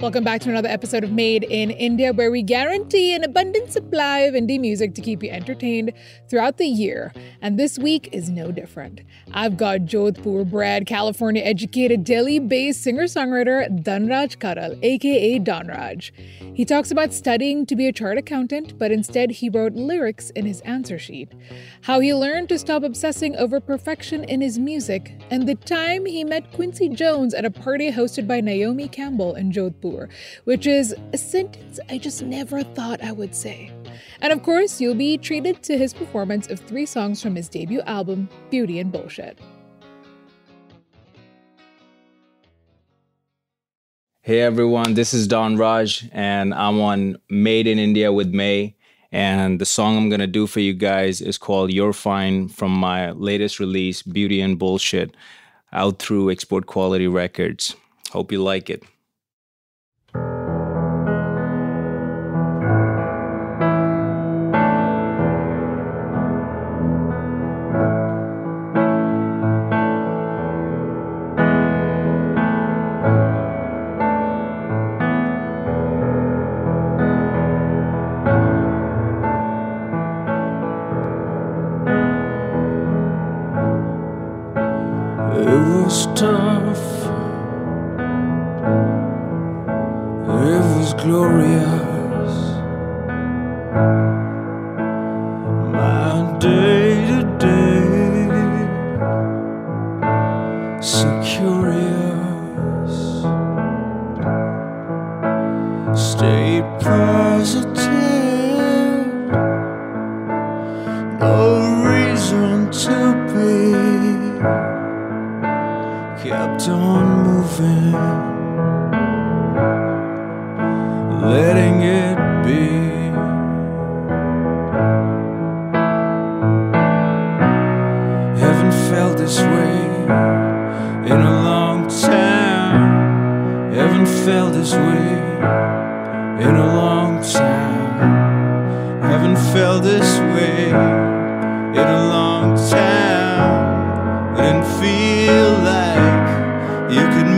Welcome back to another episode of Made in India, where we guarantee an abundant supply of indie music to keep you entertained throughout the year. And this week is no different. I've got Jodhpur bred, California educated, Delhi based singer songwriter Dhanraj Karal, aka Donraj. He talks about studying to be a chart accountant, but instead he wrote lyrics in his answer sheet. How he learned to stop obsessing over perfection in his music, and the time he met Quincy Jones at a party hosted by Naomi Campbell in Jodhpur, which is a sentence I just never thought I would say. And of course, you'll be treated to his performance of three songs from his debut album, Beauty and Bullshit. Hey everyone, this is Don Raj, and I'm on Made in India with May. And the song I'm gonna do for you guys is called You're Fine from my latest release, Beauty and Bullshit, out through Export Quality Records. Hope you like it. felt this way in a long time. Haven't felt this way in a long time. Haven't felt this way in a long time. I didn't feel like you could.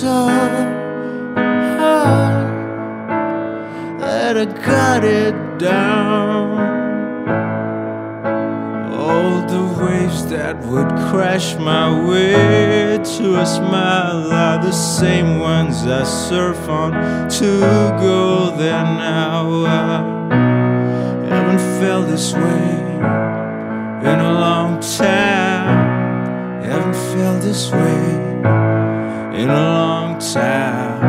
so hard ah, that I cut it down. All the waves that would crash my way to a smile are the same ones I surf on to go there now. I haven't felt this way in a long time. Haven't felt this way in a long time.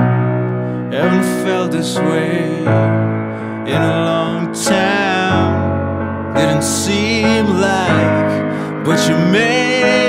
Haven't felt this way in a long time. Didn't seem like, but you made.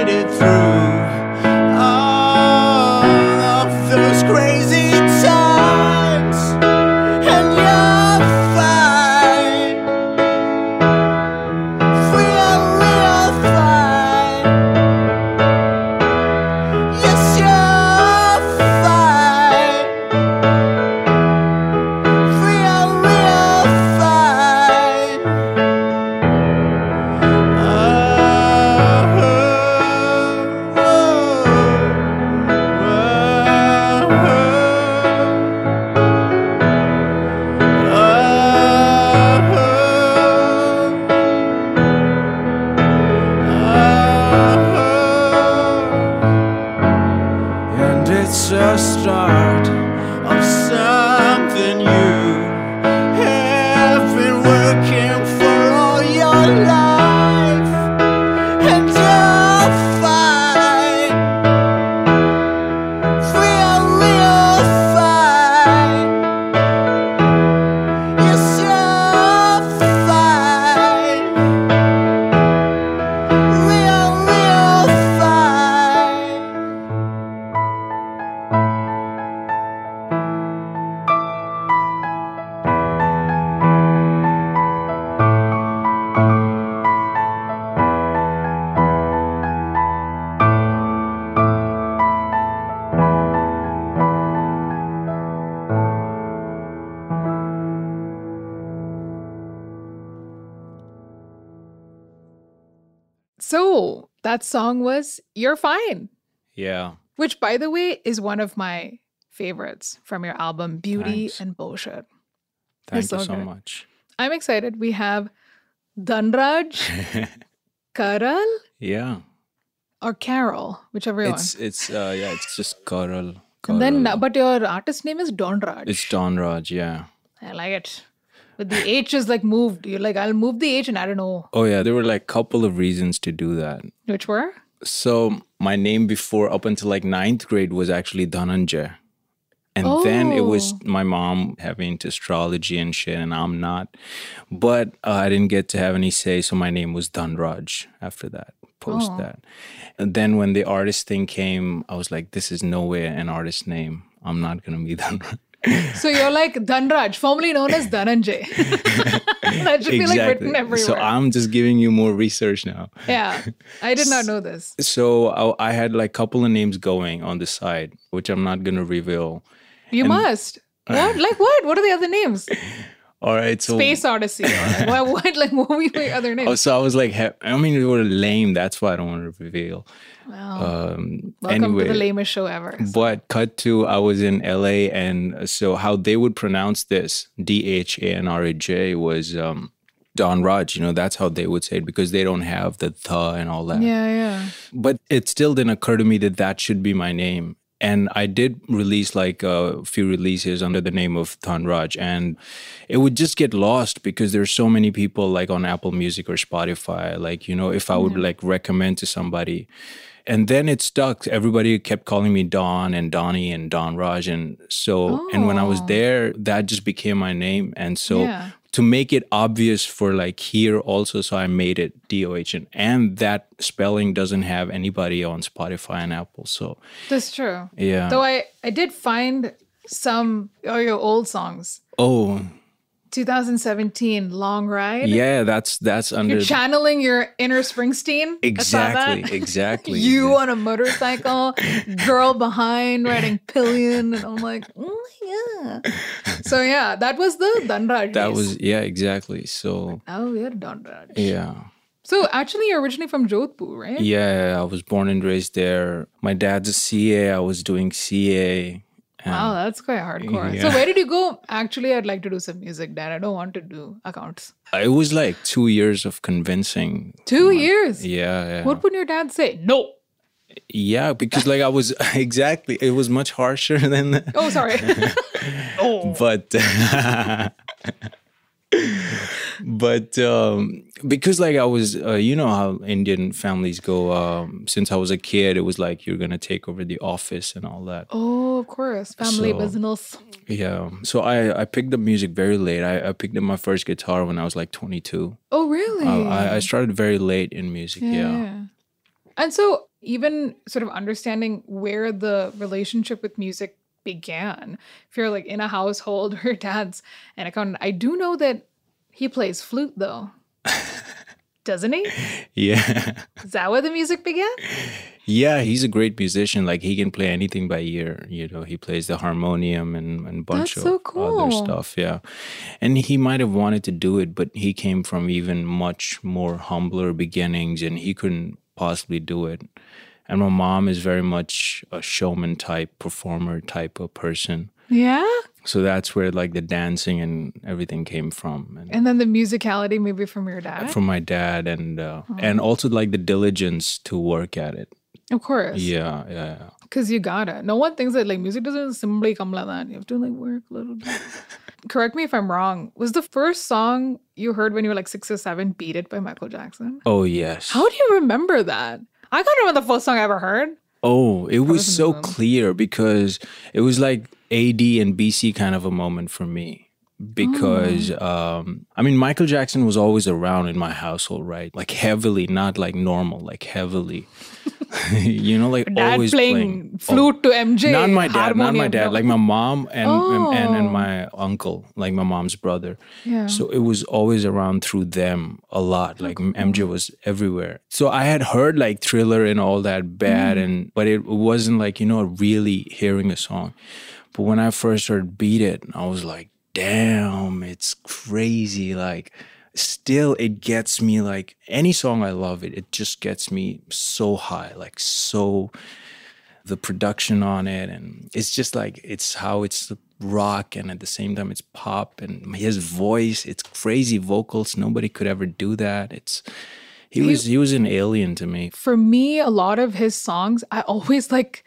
So that song was You're Fine, Yeah. which, by the way, is one of my favorites from your album, Beauty Thanks. and Bullshit. Thank It's you so good. much. I'm excited. We have Dhanraj, Karal, yeah. or Carol, whichever one. It's it's uh yeah, it's just Karal. And then, but your artist name is Don Raj. it's Don Raj, yeah. I like it. But the H is like moved. You're like, I'll move the H, and I don't know Oh yeah, there were like a couple of reasons to do that. which were. So my name before up until like ninth grade was actually Dhananjay. And then it was Oh. my mom having into astrology and shit, and I'm not. But uh, I didn't get to have any say, so my name was Dhanraj after that, post Oh. that. And then when the artist thing came, I was like, this is no way an artist name. I'm not gonna be Dhanraj. So you're like Dhanraj, formerly known as Dhananjay. that should be like written everywhere. So I'm just giving you more research now. yeah, I did not know this. So I, I had like a couple of names going on the side, which I'm not gonna reveal. You must. What? Like what? What are the other names? All right, so Space Odyssey. Like, what, what? Like what were your other oh, names? oh, so I was like, I mean, they were lame. That's why I don't want to reveal. Wow. Um, Welcome anyway, to the lamest show ever. but cut to I was in LA, and so how they would pronounce this D H A N R A J was um, Don Raj. You know, that's how they would say it because they don't have the the and all that. Yeah, yeah. but it still didn't occur to me that that should be my name. And I did release like a few releases under the name of Dhanraj, and it would just get lost because there's so many people like on Apple Music or Spotify. Like you know, if I would like recommend to somebody, and then it stuck. Everybody kept calling me Don and Donnie and Don Raj, and so and when I was Oh. there, that just became my name. And so Yeah. to make it obvious for like here also so i made it doh and, and that spelling doesn't have anybody on spotify and apple so That's true. yeah Though I, I did find some of your old songs. oh 2017 Long Ride. yeah that's that's under You're channeling your inner Springsteen. I saw that. exactly exactly You on a motorcycle, girl behind riding pillion, and I'm like, oh my god. So yeah, that was the Dhanraj. that was yeah exactly so oh yeah, Dhanraj. yeah So actually, you're originally from Jodhpur, right? yeah i was born and raised there my dad's a ca i was doing ca and Wow, that's quite hardcore. So where did you go? Actually, I'd like to do some music, Dad. I don't want to do accounts. it was like two years of convincing Two years. yeah, yeah. What would your dad say? No. Yeah, because like I was exactly, it was much harsher than that. Oh, sorry. oh. But but um because like I was uh, you know how Indian families go um since I was a kid it was like you're going to take over the office and all that. Oh, of course. Family So- business. Yeah. So I I picked up music very late. I, I picked up my first guitar when I was like 22. Oh, really? Uh, I, I started very late in music. Yeah. And so, even sort of understanding where the relationship with music began, if you're like in a household where dad's an accountant, I do know that he plays flute though. Doesn't he? Yeah. Is that where the music began? Yeah, he's a great musician. Like he can play anything by ear. You know, he plays the harmonium and, and a bunch That's of so cool. other stuff. Yeah. And he might have wanted to do it, but he came from even much more humbler beginnings and he couldn't possibly do it. And my mom is very much a showman type, performer type of person. Yeah. So that's where like the dancing and everything came from. And And then the musicality maybe from your dad. from my dad and uh, and also like the diligence to work at it. of course. Yeah, yeah, yeah. Because you gotta. No one thinks that like music doesn't simply come like that. You have to like work a little bit. Correct me if I'm wrong. Was the first song you heard when you were like six or seven Beat It by Michael Jackson? Oh yes. How do you remember that? I can't remember the first song I ever heard. Oh, it was so clear because it was like AD and BC kind of a moment for me. Because Oh. um I mean Michael Jackson was always around in my household, right? Like heavily, not like normal, like heavily. you know, like Dad always playing, playing, Oh, flute to MJ. not my dad, not my dad, like my mom and, and, and Oh. and my uncle, like my mom's brother. Yeah. So it was always around through them a lot. Like MJ was everywhere. So I had heard like Thriller and all that bad, and but it wasn't like you know really hearing a song. But when I first heard Beat It, I was like, damn, it's crazy. Like still it gets me like any song I love it, it just gets me so high, like so the production on it and it's just like it's how it's rock and at the same time it's pop and his voice, it's crazy vocals. Nobody could ever do that. It's he, he was he was an alien to me. For me, a lot of his songs, I always like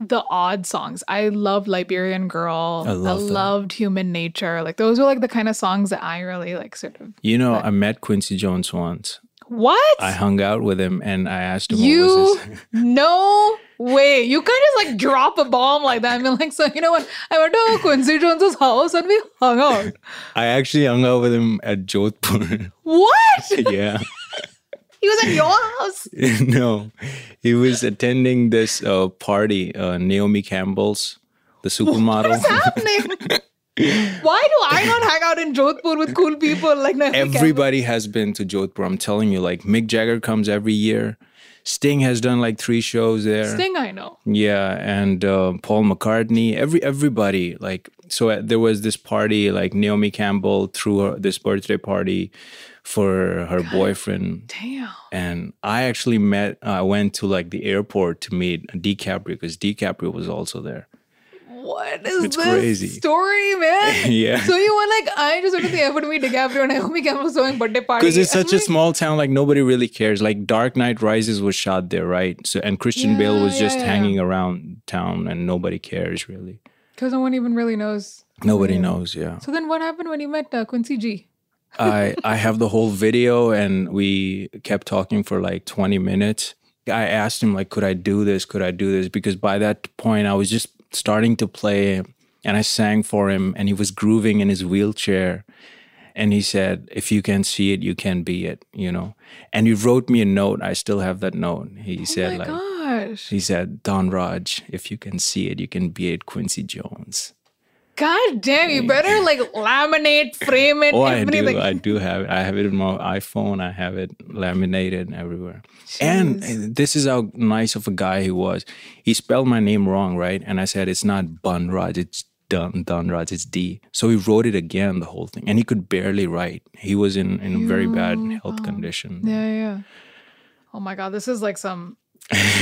the odd songs. I love Liberian Girl. I, love I loved Human Nature. Like those were like the kind of songs that I really like sort of You know, I met Quincy Jones once. What? I hung out with him and I asked him you, what was his No way. You kind of like drop a bomb like that. I mean like so you know what? I went to Quincy Jones's house and we hung out. I actually hung out with him at Jodhpur. What? yeah. He was at your house? no, he was attending this uh, party, uh, Naomi Campbell's, the supermodel. What's happening? Why do I not hang out in Jodhpur with cool people like Naomi Everybody Campbell? has been to Jodhpur. I'm telling you, like Mick Jagger comes every year. Sting has done like three shows there. Sting, I know. Yeah, and uh, Paul McCartney, every everybody. Like, so uh, there was this party. Like Naomi Campbell threw her, this birthday party for her God boyfriend. Damn. And I actually met. I uh, went to like the airport to meet DiCaprio because DiCaprio was also there what is it's this crazy. story, man? yeah. So you were like, I just went to the airport to meet DiCaprio and Naomi Campbell throwing birthday party. Because it's such a small town, like nobody really cares. Like Dark Knight Rises was shot there, right? So and Christian yeah, Bale was yeah, just yeah. hanging around town, and nobody cares really. Because no one even really knows. Nobody knows, yeah. So then, what happened when you met uh, Quincy G? I I have the whole video, and we kept talking for like twenty minutes. I asked him like, could I do this? Could I do this? Because by that point, I was just starting to play and I sang for him and he was grooving in his wheelchair and he said if you can see it you can be it you know and he wrote me a note I still have that note he oh said like gosh. he said Don Raj if you can see it you can be it Quincy Jones God damn, you better like laminate, frame it. Oh, I do. I do have it. I have it in my iPhone. I have it laminated everywhere. Jeez. And this is how nice of a guy he was. He spelled my name wrong, right? And I said it's not Bunraj, it's Dun Dunraj, it's D. So he wrote it again, the whole thing, and he could barely write. He was in in a very bad health condition. Yeah, yeah. Oh my god, this is like some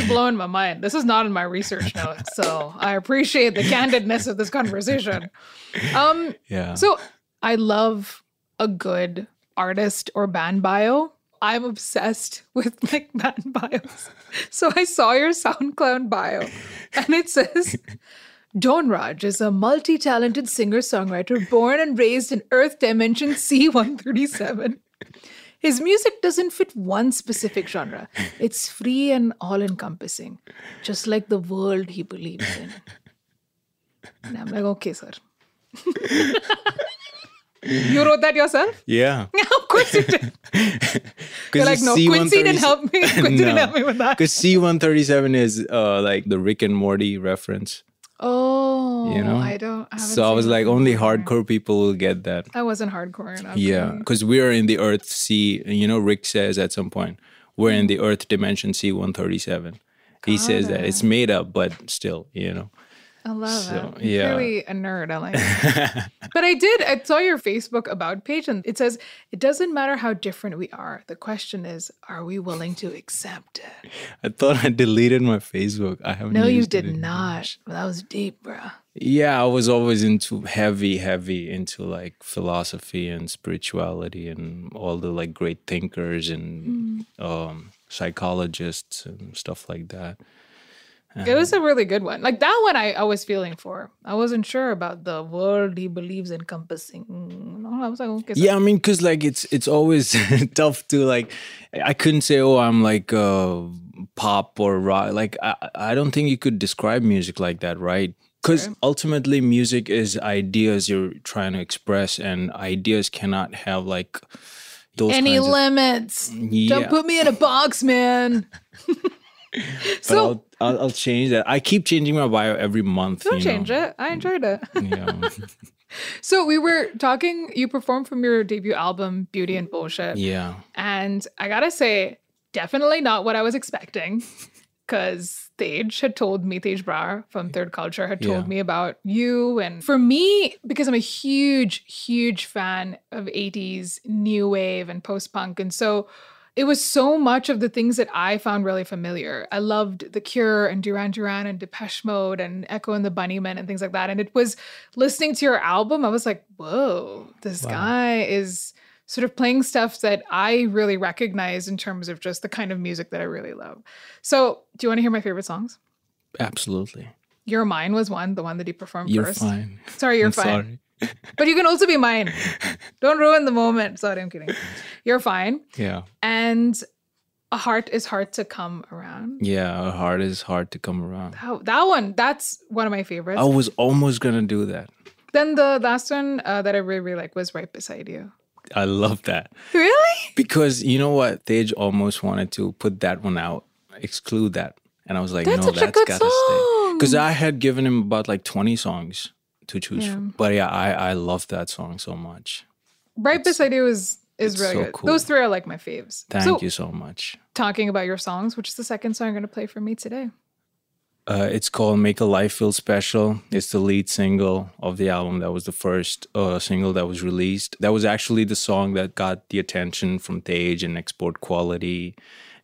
blowing my mind. This is not in my research notes, so I appreciate the candidness of this conversation. Um, yeah. So I love a good artist or band bio. I'm obsessed with like band bios. So I saw your SoundCloud bio, and it says. Don Raj is a multi talented singer songwriter born and raised in Earth Dimension C137. His music doesn't fit one specific genre. It's free and all encompassing, just like the world he believes in. And I'm like, okay, sir. you wrote that yourself? Yeah. of course you did. You're like, no, Quincy didn't help me. Quincy no. didn't help me with that. Because C137 is uh, like the Rick and Morty reference. Oh, you know, I don't. I so I was like, only hardcore people will get that. I wasn't hardcore enough. Yeah, because we are in the Earth C. You know, Rick says at some point, we're in mm-hmm. the Earth dimension C one thirty seven. He says it. that ah. it's made up, but still, you know. I love so, it. Yeah. really a nerd. I like it. but I did. I saw your Facebook about page and it says, it doesn't matter how different we are. The question is, are we willing to accept it? I thought I deleted my Facebook. I haven't No, you did not. Well, that was deep, bro. Yeah, I was always into heavy, heavy into like philosophy and spirituality and all the like great thinkers and mm. um, psychologists and stuff like that. Uh-huh. It was a really good one. Like that one, I, I was feeling for. I wasn't sure about the world he believes encompassing. I was like, okay. So. Yeah, I mean, cause like it's it's always tough to like. I couldn't say, oh, I'm like uh, pop or rock. Like I I don't think you could describe music like that, right? Because sure. ultimately, music is ideas you're trying to express, and ideas cannot have like those any limits. Of, yeah. Don't put me in a box, man. so I'll, I'll, I'll, change that. I keep changing my bio every month. Don't change know. it. I enjoyed it. Yeah. so we were talking. You performed from your debut album, Beauty and Bullshit. Yeah. And I gotta say, definitely not what I was expecting. because Tej had told me, Tej Brar from Third Culture had told Yeah. me about you. And for me, because I'm a huge, huge fan of 80s new wave and post punk. And so it was so much of the things that I found really familiar. I loved The Cure and Duran Duran and Depeche Mode and Echo and the Bunnymen and things like that. And it was listening to your album, I was like, whoa, this Wow. guy is sort of playing stuff that I really recognize in terms of just the kind of music that I really love. So, do you want to hear my favorite songs? Absolutely. Your Mine was one, the one that he performed You're first. fine. Sorry, you're I'm fine. Sorry. But you can also be mine. Don't ruin the moment. Sorry, I'm kidding. You're fine. Yeah. And a heart is hard to come around. Yeah. A heart is hard to come around. That, that one, that's one of my favorites. I was almost gonna do that. Then the last one uh, that I really, really like was Right Beside You. I love that Really? because you know what? Tej almost wanted to put that one out, exclude that, and I was like, That's no, that's gotta stay. Because I had given him about like twenty songs to choose Yeah. from. But yeah, I I love that song so much. Right Beside You is, is really so good. cool. Those three are like my faves. Thank so, you so much. talking about your songs, which is the second song you're going to play for me today? Uh, it's called "Make a Life Feel Special." It's the lead single of the album. That was the first uh, single that was released. That was actually the song that got the attention from Tej and Export Quality,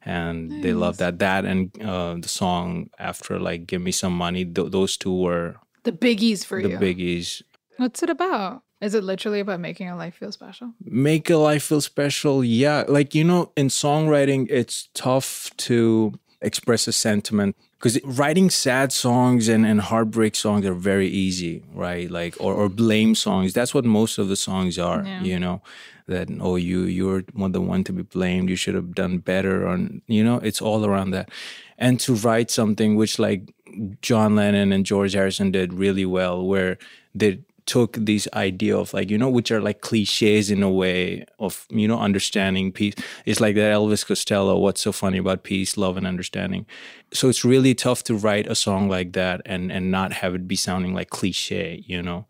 and they love that. That and uh, the song after, like "Give Me Some Money." Th- those two were The biggies for you. the you. biggies. What's it about? Is it literally about making a life feel special? Make a life feel special. Yeah, like you know, in songwriting, it's tough to express a sentiment because writing sad songs and, and heartbreak songs are very easy, right? Like or, or blame songs. That's what most of the songs are. Yeah. You know, that oh you you're the one to be blamed. You should have done better. Or you know, it's all around that. And to write something which like John Lennon and George Harrison did really well, where they took this idea of like you know which are like cliches in a way of you know understanding peace. It's like that elvis costello what's so funny about peace? Love and understanding. So it's really tough to write a song like that and and not have it be sounding like cliche you know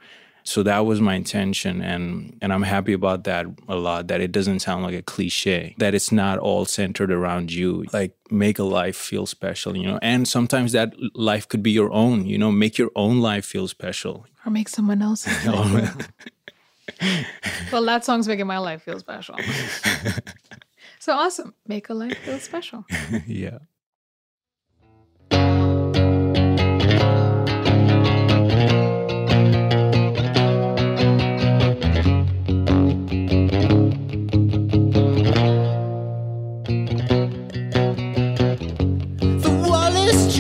so that was my intention and and i'm happy about that a lot that it doesn't sound like a cliche that it's not all centered around you like make a life feel special you know and sometimes that life could be your own you know make your own life feel special Or make someone else's Well, that song's making my life feel special. so awesome. Make a life feel special. yeah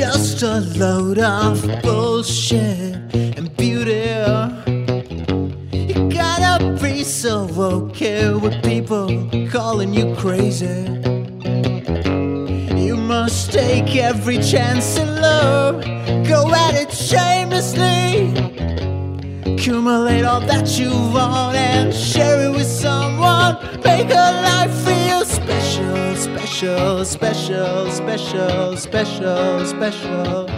just a load of bullshit and beauty. You gotta be so okay with people calling you crazy. You must take every chance in love, go at it shamelessly. Accumulate all that you want and share it with someone. Make a life feel special, special, special, special, special, special.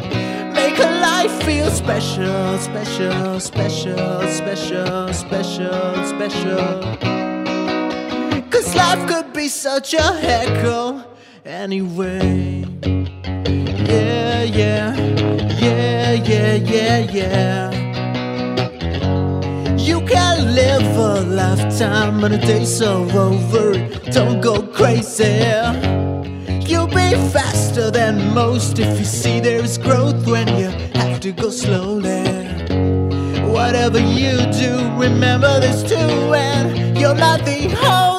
Make a life feel special, special, special, special, special, special. Cause life could be such a heckle anyway. Yeah, yeah, yeah, yeah, yeah, yeah. You can live a lifetime, but a day's so over. Don't go crazy. You'll be faster than most if you see there's growth when you have to go slowly. Whatever you do, remember this too, and you're not the. You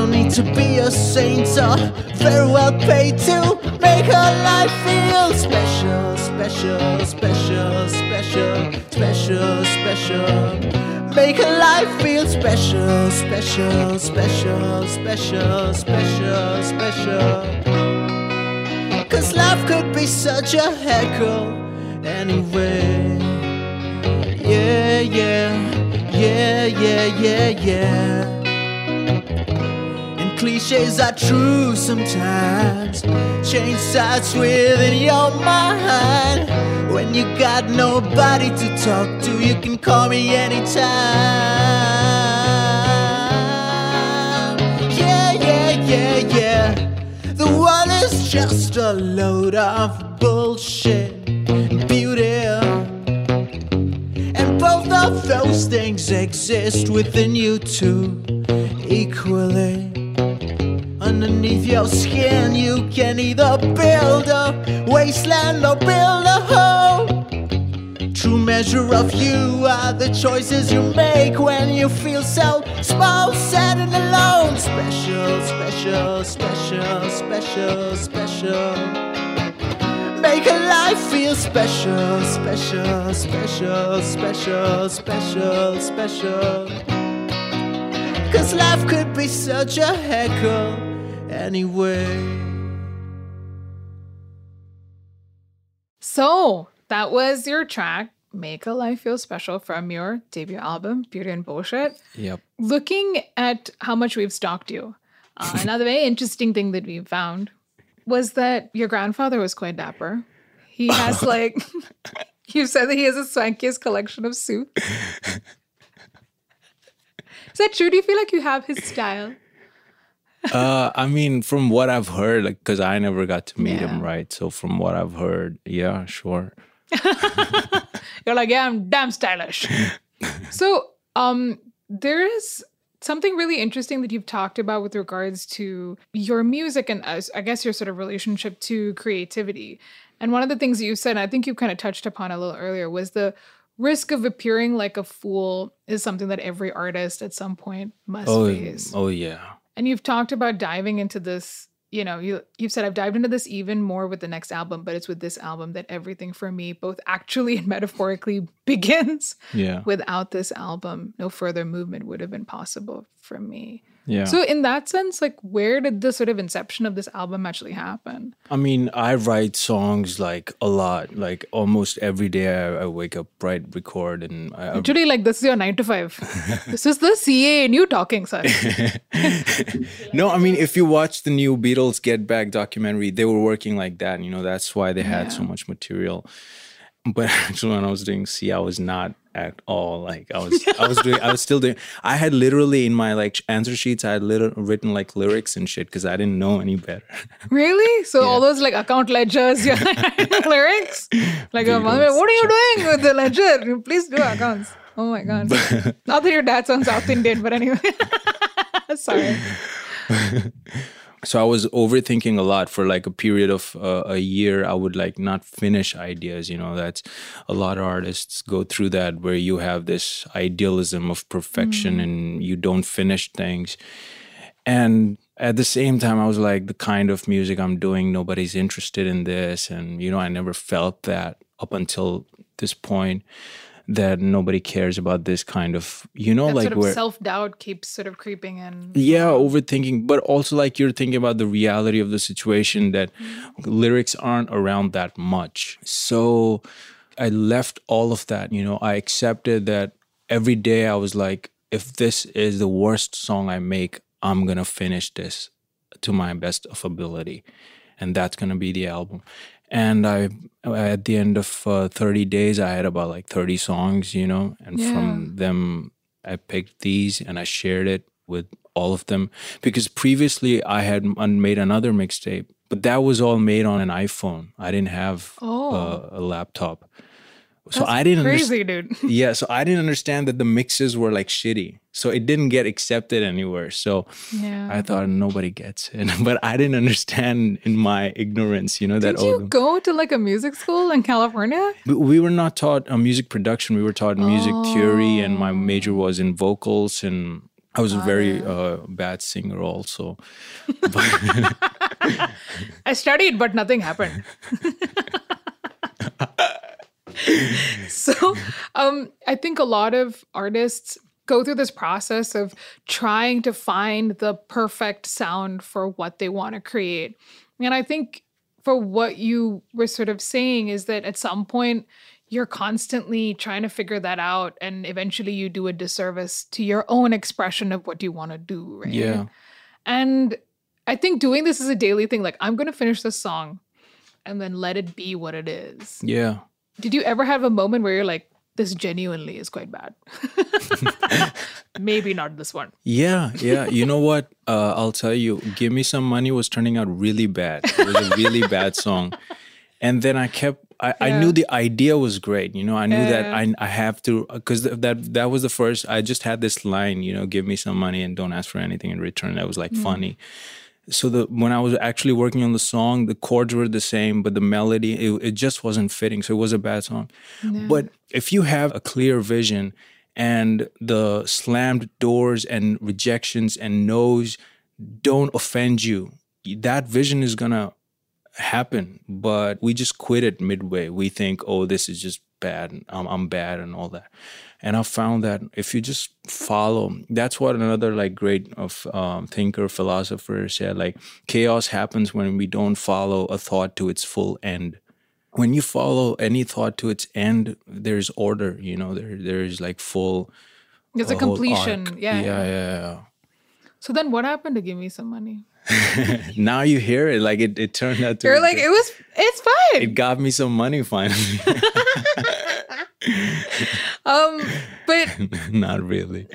don't need to be a saint or very well paid to make a life feel special, special, special, special, special, special. Make a life feel special, special, special, special, special, special. Cause life could be such a heckle anyway. Yeah, yeah, yeah, yeah, yeah, yeah. Cliches are true sometimes. Change starts within your mind. When you got nobody to talk to, you can call me anytime. Yeah, yeah, yeah, yeah. The wall is just a load of bullshit. Beauty. And both of those things exist within you too, equally. Underneath your skin, you can either build a wasteland or build a home. True measure of you are the choices you make when you feel so small, sad, and alone. Special, special, special, special, special. Make a life feel special, special, special, special, special, special. Cause life could be such a heckle anyway. So that was your track, Make a Life Feel Special from your debut album, Beauty and Bullshit. Yep. Looking at how much we've stalked you, uh, another very interesting thing that we found was that your grandfather was quite dapper. He has like, you said that he has the swankiest collection of suits. Is that true? Do you feel like you have his style? Uh, I mean, from what I've heard, like, because I never got to meet him, right? So from what I've heard, yeah, sure. You're like, yeah, I'm damn stylish. so, um, there is something really interesting that you've talked about with regards to your music and uh, I guess your sort of relationship to creativity. And one of the things that you said, and I think you kind of touched upon a little earlier, was the risk of appearing like a fool is something that every artist at some point must Oh, face. oh yeah. And you've talked about diving into this, you know, you you've said I've dived into this even more with the next album, but it's with this album that everything for me, both actually and metaphorically, begins. Yeah. Without this album, no further movement would have been possible for me. Yeah. So in that sense, like where did the sort of inception of this album actually happen? I mean, I write songs like a lot. Like almost every day, I, I wake up, write, record, and I, Literally, like this is your nine to five. this is the CA and you talking, sir. no, I mean, if you watch the new Beatles Get Back documentary, they were working like that. You know, that's why they had so much material. But actually, when I was doing C, I was not at all like I was. I was doing. I was still doing. I had literally in my like answer sheets, I had little, written like lyrics and shit because I didn't know any better. Really? So all those like account ledgers, your lyrics? Like, uh, Beatles, what are you doing with the ledger? Please do accounts. Oh my god. Not that your dad sounds South Indian, but anyway. Sorry. So I was overthinking a lot for like a period of uh, a year. I would like not finish ideas. You know, that's a lot of artists go through that where you have this idealism of perfection and you don't finish things. And at the same time, I was like, the kind of music I'm doing, nobody's interested in this. And, you know, I never felt that up until this point that nobody cares about this kind of, you know, That like sort of where. self doubt keeps sort of creeping in. Yeah, overthinking, but also like you're thinking about the reality of the situation that mm-hmm. lyrics aren't around that much. So I left all of that, you know, I accepted that every day I was like, if this is the worst song I make, I'm going to finish this to my best of ability. And that's going to be the album. And I, at the end of uh, 30 days, I had about like 30 songs, you know, and from them, I picked these and I shared it with all of them because previously I had made another mixtape, but that was all made on an iPhone. I didn't have Oh. uh, a laptop. So That's I didn't crazy, dude. Yeah, so I didn't understand that the mixes were like shitty. So it didn't get accepted anywhere. So Yeah. I thought nobody gets it. But I didn't understand in my ignorance, you know, that Did you oh, go to like a music school in California? we- we were not taught uh, music production. We were taught music theory, and my major was in vocals. And I was a very uh, bad singer, also. I studied, but nothing happened. so, um, I think a lot of artists go through this process of trying to find the perfect sound for what they want to create. And I think for what you were sort of saying is that at some point you're constantly trying to figure that out and eventually you do a disservice to your own expression of what you want to do, right? Yeah. And I think doing this is a daily thing. Like, I'm going to finish this song and then let it be what it is. Yeah. Did you ever have a moment where you're like, this genuinely is quite bad. Maybe not this one. Yeah, yeah. You know what? Uh, I'll tell you. Give me some money was turning out really bad. It was a really bad song, and then I kept. I, I knew the idea was great. You know, I knew that I I have to because that that was the first. I just had this line. You know, give me some money and don't ask for anything in return. That was like funny. So the when I was actually working on the song, the chords were the same, but the melody it, it just wasn't fitting. So it was a bad song. But if you have a clear vision and the slammed doors and rejections and no's don't offend you, that vision is gonna happen. But we just quit it midway. We think, oh, this is just bad. I'm, I'm bad and all that. And I found that if you just follow, that's what another like great of um, thinker philosopher said. Like chaos happens when we don't follow a thought to its full end when you follow any thought to its end, there's order. You know, there there's like full. It's a whole completion. arc. Yeah. yeah, yeah, So then what happened to give me some money? now you hear it, like it, it turned out to. You're be like, good. it was it's fine. it got me some money finally. um, but Not really,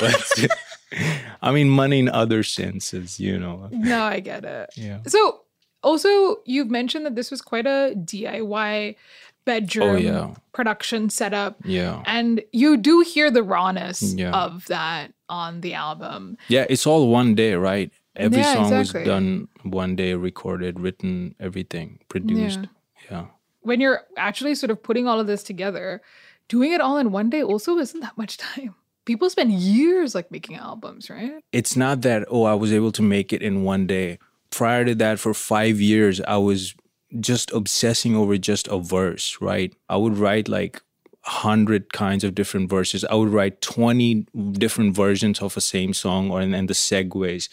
but I mean, money in other senses. You know. no, I get it. Yeah. So also you've mentioned that this was quite a DIY bedroom Oh, yeah. production setup. Yeah. And you do hear the rawness Yeah. of that on the album. Yeah, it's all one day, right? Every Yeah, song exactly. was done one day, recorded, written, everything, produced. yeah. When you're actually sort of putting all of this together, doing it all in one day also isn't that much time. People spend years like making albums, right? it's not that oh i was able to make it in one day. Prior to that for five years i was just obsessing over just a verse right? I would write like 100 kinds of different verses. I would write 20 different versions of a same song or and, and the segues.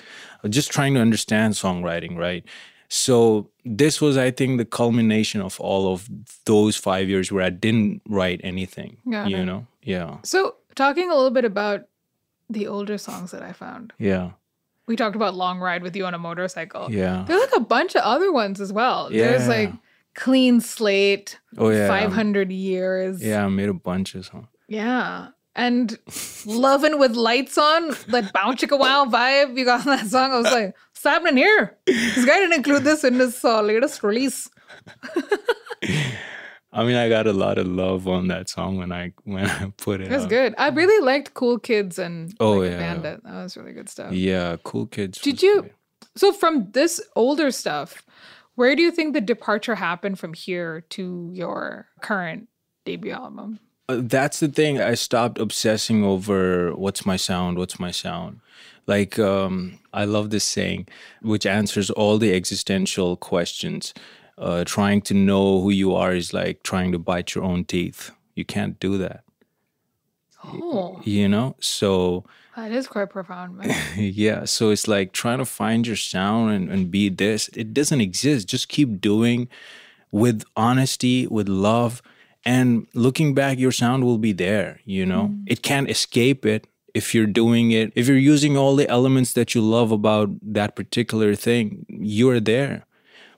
Just trying to understand songwriting right? So this was i think the culmination of all of those five years where i didn't write anything Got you it. know yeah So, talking a little bit about the older songs that I found. yeah We talked about Long Ride with You on a Motorcycle. yeah There's like a bunch of other ones as well. Yeah. There's like Clean Slate, oh yeah 500 Years. yeah i made a bunch of songs Yeah. And Lovin' with Lights On, that Bounce Chicka Wow vibe you got that song. I was like, what's happening here? This guy didn't include this in his uh, latest release. I mean, I got a lot of love on that song when I when I put it. That's good. I really liked Cool Kids and Oh, like, yeah. Bandit. That was really good stuff. Yeah, cool kids. Did you? great. So from this older stuff, where do you think the departure happened from here to your current debut album? Uh, That's the thing. I stopped obsessing over what's my sound. What's my sound? Like, um, I love this saying, which answers all the existential questions. Uh, trying to know who you are is like trying to bite your own teeth. You can't do that, Oh, you know. So that is quite profound, man. yeah so it's like trying to find your sound and, and be this it doesn't exist just keep doing with honesty with love and looking back your sound will be there you know it can't escape it if you're doing it if you're using all the elements that you love about that particular thing you're there.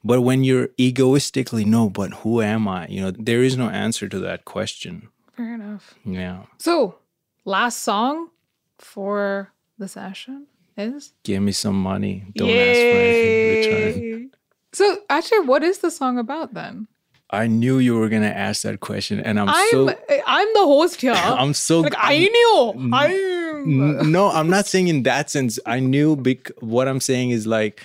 But when you're egoistically no but who am i? You know there is no answer to that question. Fair enough. yeah. So, last song for the session is? Give me some money. Don't ask for anything in return. So, actually, what is the song about then? I knew you were gonna ask that question, and I'm, I'm so I'm the host here. I'm so like I knew. I'm mm. N- no, I'm not saying in that sense. I knew. What I'm saying is like,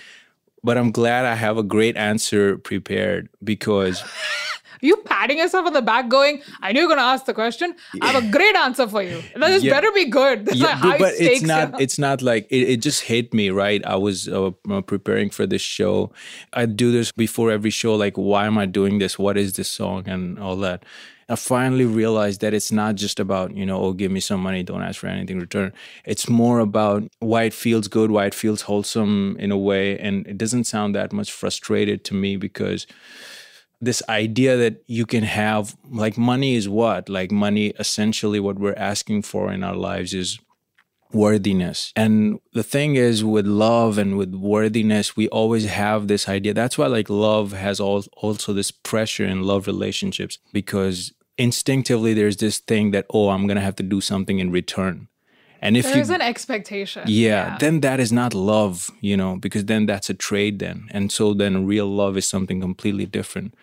but I'm glad I have a great answer prepared because Are you patting yourself on the back, going, "I knew you're gonna ask the question. I have a great answer for you. This Yeah. better be good. This is yeah, like but, stakes. it's not. here. It's not like it, it. just hit me right. I was uh, uh, preparing for this show. I do this before every show. Like, why am I doing this? What is this song and all that? I finally realized that it's not just about, you know, oh, give me some money, don't ask for anything in return. It's more about why it feels good, why it feels wholesome in a way. And it doesn't sound that much frustrated to me because this idea that you can have, like, money is what? Like, money, essentially, what we're asking for in our lives is worthiness. And the thing is with love and with worthiness, we always have this idea. That's why like love has all, also this pressure in love relationships because instinctively there's this thing that oh i'm gonna have to do something in return and if There's you an expectation. yeah, then that is not love you know because then that's a trade then and so then real love is something completely different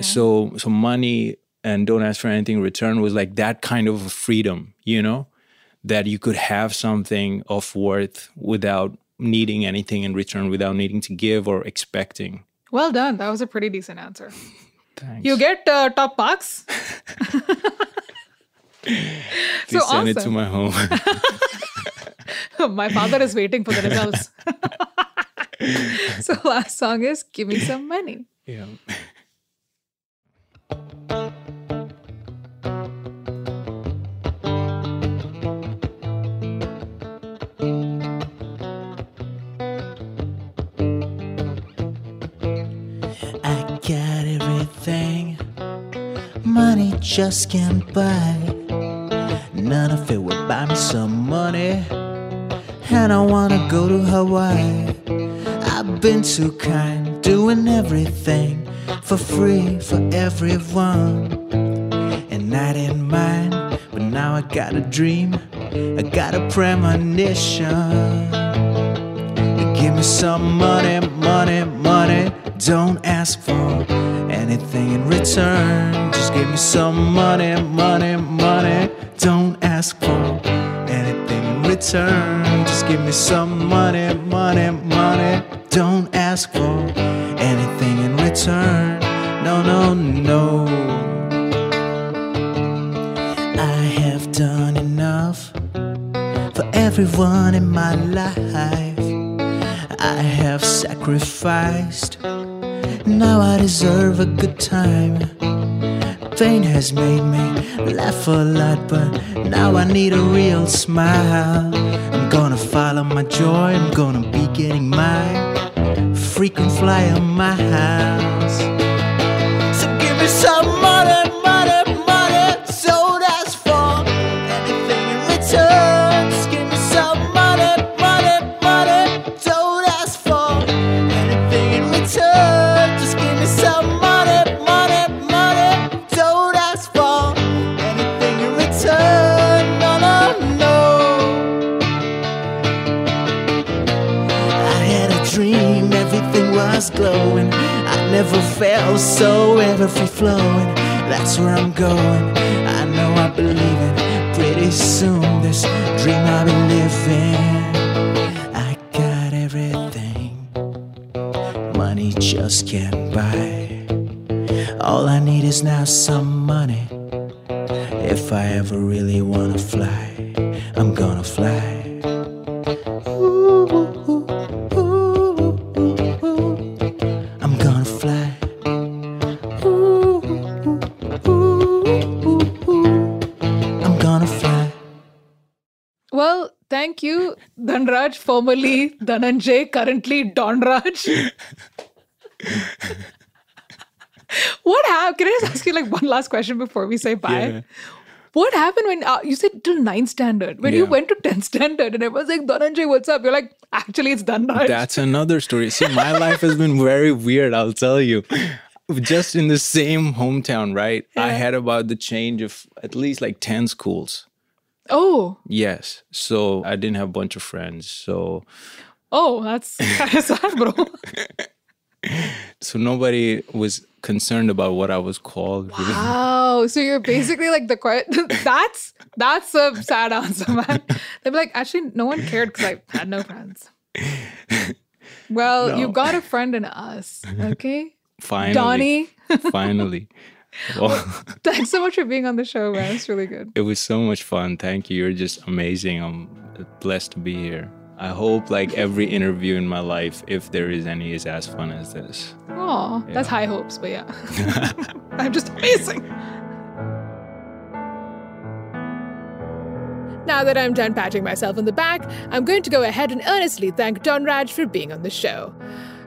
so so money and don't ask for anything in return was like that kind of freedom you know that you could have something of worth without needing anything in return without needing to give or expecting well done. That was a pretty decent answer. Thanks. You get uh, top marks. Please so send it to my home My father is waiting for the results. so last song is "Give Me Some Money." yeah just can't buy. None of it will buy me some money, and I wanna go to Hawaii. I've been too kind, doing everything for free for everyone, and I didn't mind. But now I got a dream, I got a premonition. Give me some money, money, money. Don't ask for anything in return. Just give me some money, money, money. Don't ask for anything in return. Just give me some money, money, money. Don't ask for anything in return. No, no, no. I have done enough for everyone in my life. I have sacrificed. Now I deserve a good time. Pain has made me laugh a lot, but now I need a real smile. I'm gonna follow my joy, I'm gonna be getting my frequent flyer my house. So give me some money, never felt so ever free flowing. That's where I'm going. I know I believe it. Pretty soon, this dream I'll be living. I got everything money just can't buy. All I need is now some money. If I ever really wanna fly, Dhanraj, formerly Dhananjay, currently Dhanraj. what happened? Can I just ask you like one last question before we say bye? Yeah. What happened when uh, you said till 9th standard? When you went to 10th standard and everyone's like, Dhananjay, what's up? You're like, actually, it's Dhanraj. That's another story. See, my life has been very weird, I'll tell you. Just in the same hometown, right? I had about the change of at least like 10 schools. Oh, Yes. So I didn't have a bunch of friends. So oh, that's kind of sad, bro. so nobody was concerned about what I was called. Wow. So you're basically like the quiet. That's that's a sad answer, man. They'd be like, actually, no one cared because I had no friends. Well, No. you got a friend in us, okay? Finally. Donnie, Finally. Well, thanks so much for being on the show, man. It's really good. it was so much fun. Thank you. You're just amazing. I'm blessed to be here. I hope like every interview in my life, if there is any, is as fun as this. Oh, that's high hopes, but yeah. I'm just amazing. Now that I'm done patting myself on the back, I'm going to go ahead and earnestly thank Dhanraj for being on the show.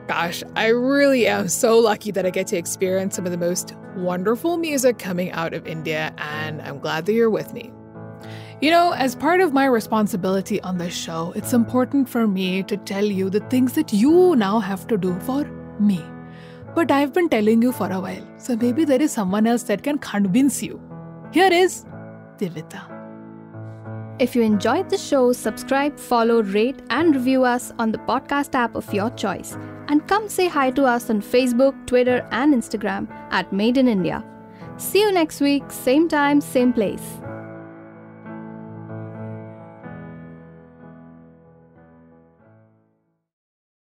Gosh, I really am so lucky that I get to experience some of the most wonderful music coming out of India, and I'm glad that you're with me. You know, as part of my responsibility on this show, it's important for me to tell you the things that you now have to do for me. But I've been telling you for a while, so maybe there is someone else that can convince you. Here is Divita. If you enjoyed the show, subscribe, follow, rate, and review us on the podcast app of your choice. And come say hi to us on Facebook, Twitter, and Instagram at Made in India. See you next week, same time, same place.